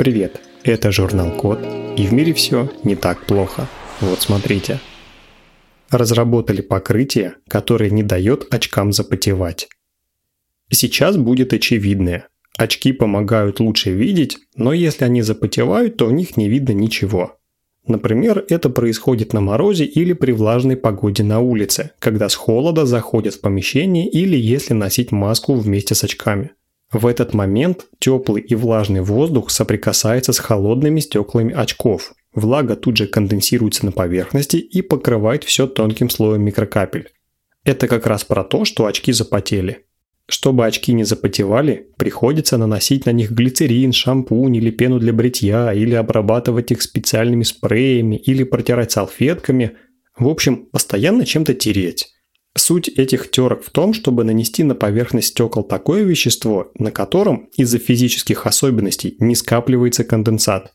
Привет, это журнал Код, и в мире все не так плохо. Вот смотрите. Разработали покрытие, которое не дает очкам запотевать. Сейчас будет очевидное. Очки помогают лучше видеть, но если они запотевают, то в них не видно ничего. Например, это происходит на морозе или при влажной погоде на улице, когда с холода заходят в помещение или если носить маску вместе с очками. В этот момент теплый и влажный воздух соприкасается с холодными стеклами очков. Влага тут же конденсируется на поверхности и покрывает все тонким слоем микрокапель. Это как раз про то, что очки запотели. Чтобы очки не запотевали, приходится наносить на них глицерин, шампунь или пену для бритья, или обрабатывать их специальными спреями, или протирать салфетками. В общем, постоянно чем-то тереть. Суть этих терок в том, чтобы нанести на поверхность стекол такое вещество, на котором из-за физических особенностей не скапливается конденсат.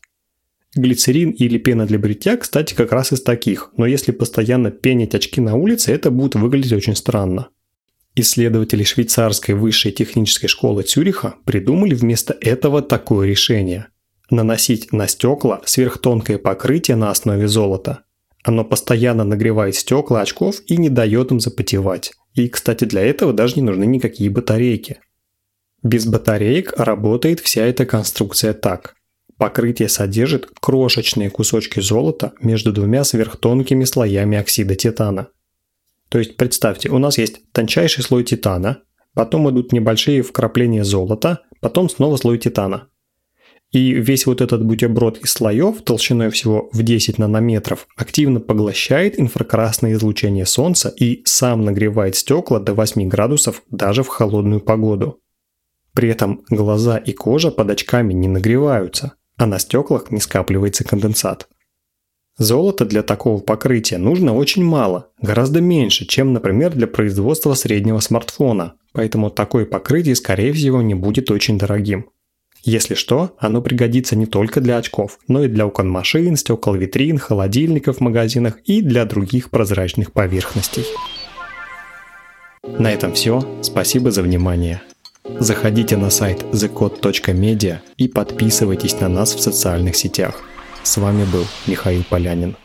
Глицерин или пена для бритья, кстати, как раз из таких, но если постоянно пенить очки на улице, это будет выглядеть очень странно. Исследователи швейцарской высшей технической школы Цюриха придумали вместо этого такое решение – наносить на стекла сверхтонкое покрытие на основе золота – оно постоянно нагревает стекла очков и не дает им запотевать. И, кстати, для этого даже не нужны никакие батарейки. Без батареек работает вся эта конструкция так. Покрытие содержит крошечные кусочки золота между двумя сверхтонкими слоями оксида титана. То есть представьте, у нас есть тончайший слой титана, потом идут небольшие вкрапления золота, потом снова слой титана. И весь вот этот бутерброд из слоев толщиной всего в 10 нанометров активно поглощает инфракрасное излучение Солнца и сам нагревает стекла до 8 градусов даже в холодную погоду. При этом глаза и кожа под очками не нагреваются, а на стеклах не скапливается конденсат. Золота для такого покрытия нужно очень мало, гораздо меньше, чем, например, для производства среднего смартфона, поэтому такое покрытие, скорее всего, не будет очень дорогим. Если что, оно пригодится не только для очков, но и для окон машин, стекол витрин, холодильников в магазинах и для других прозрачных поверхностей. На этом все. Спасибо за внимание. Заходите на сайт thecode.media и подписывайтесь на нас в социальных сетях. С вами был Михаил Полянин.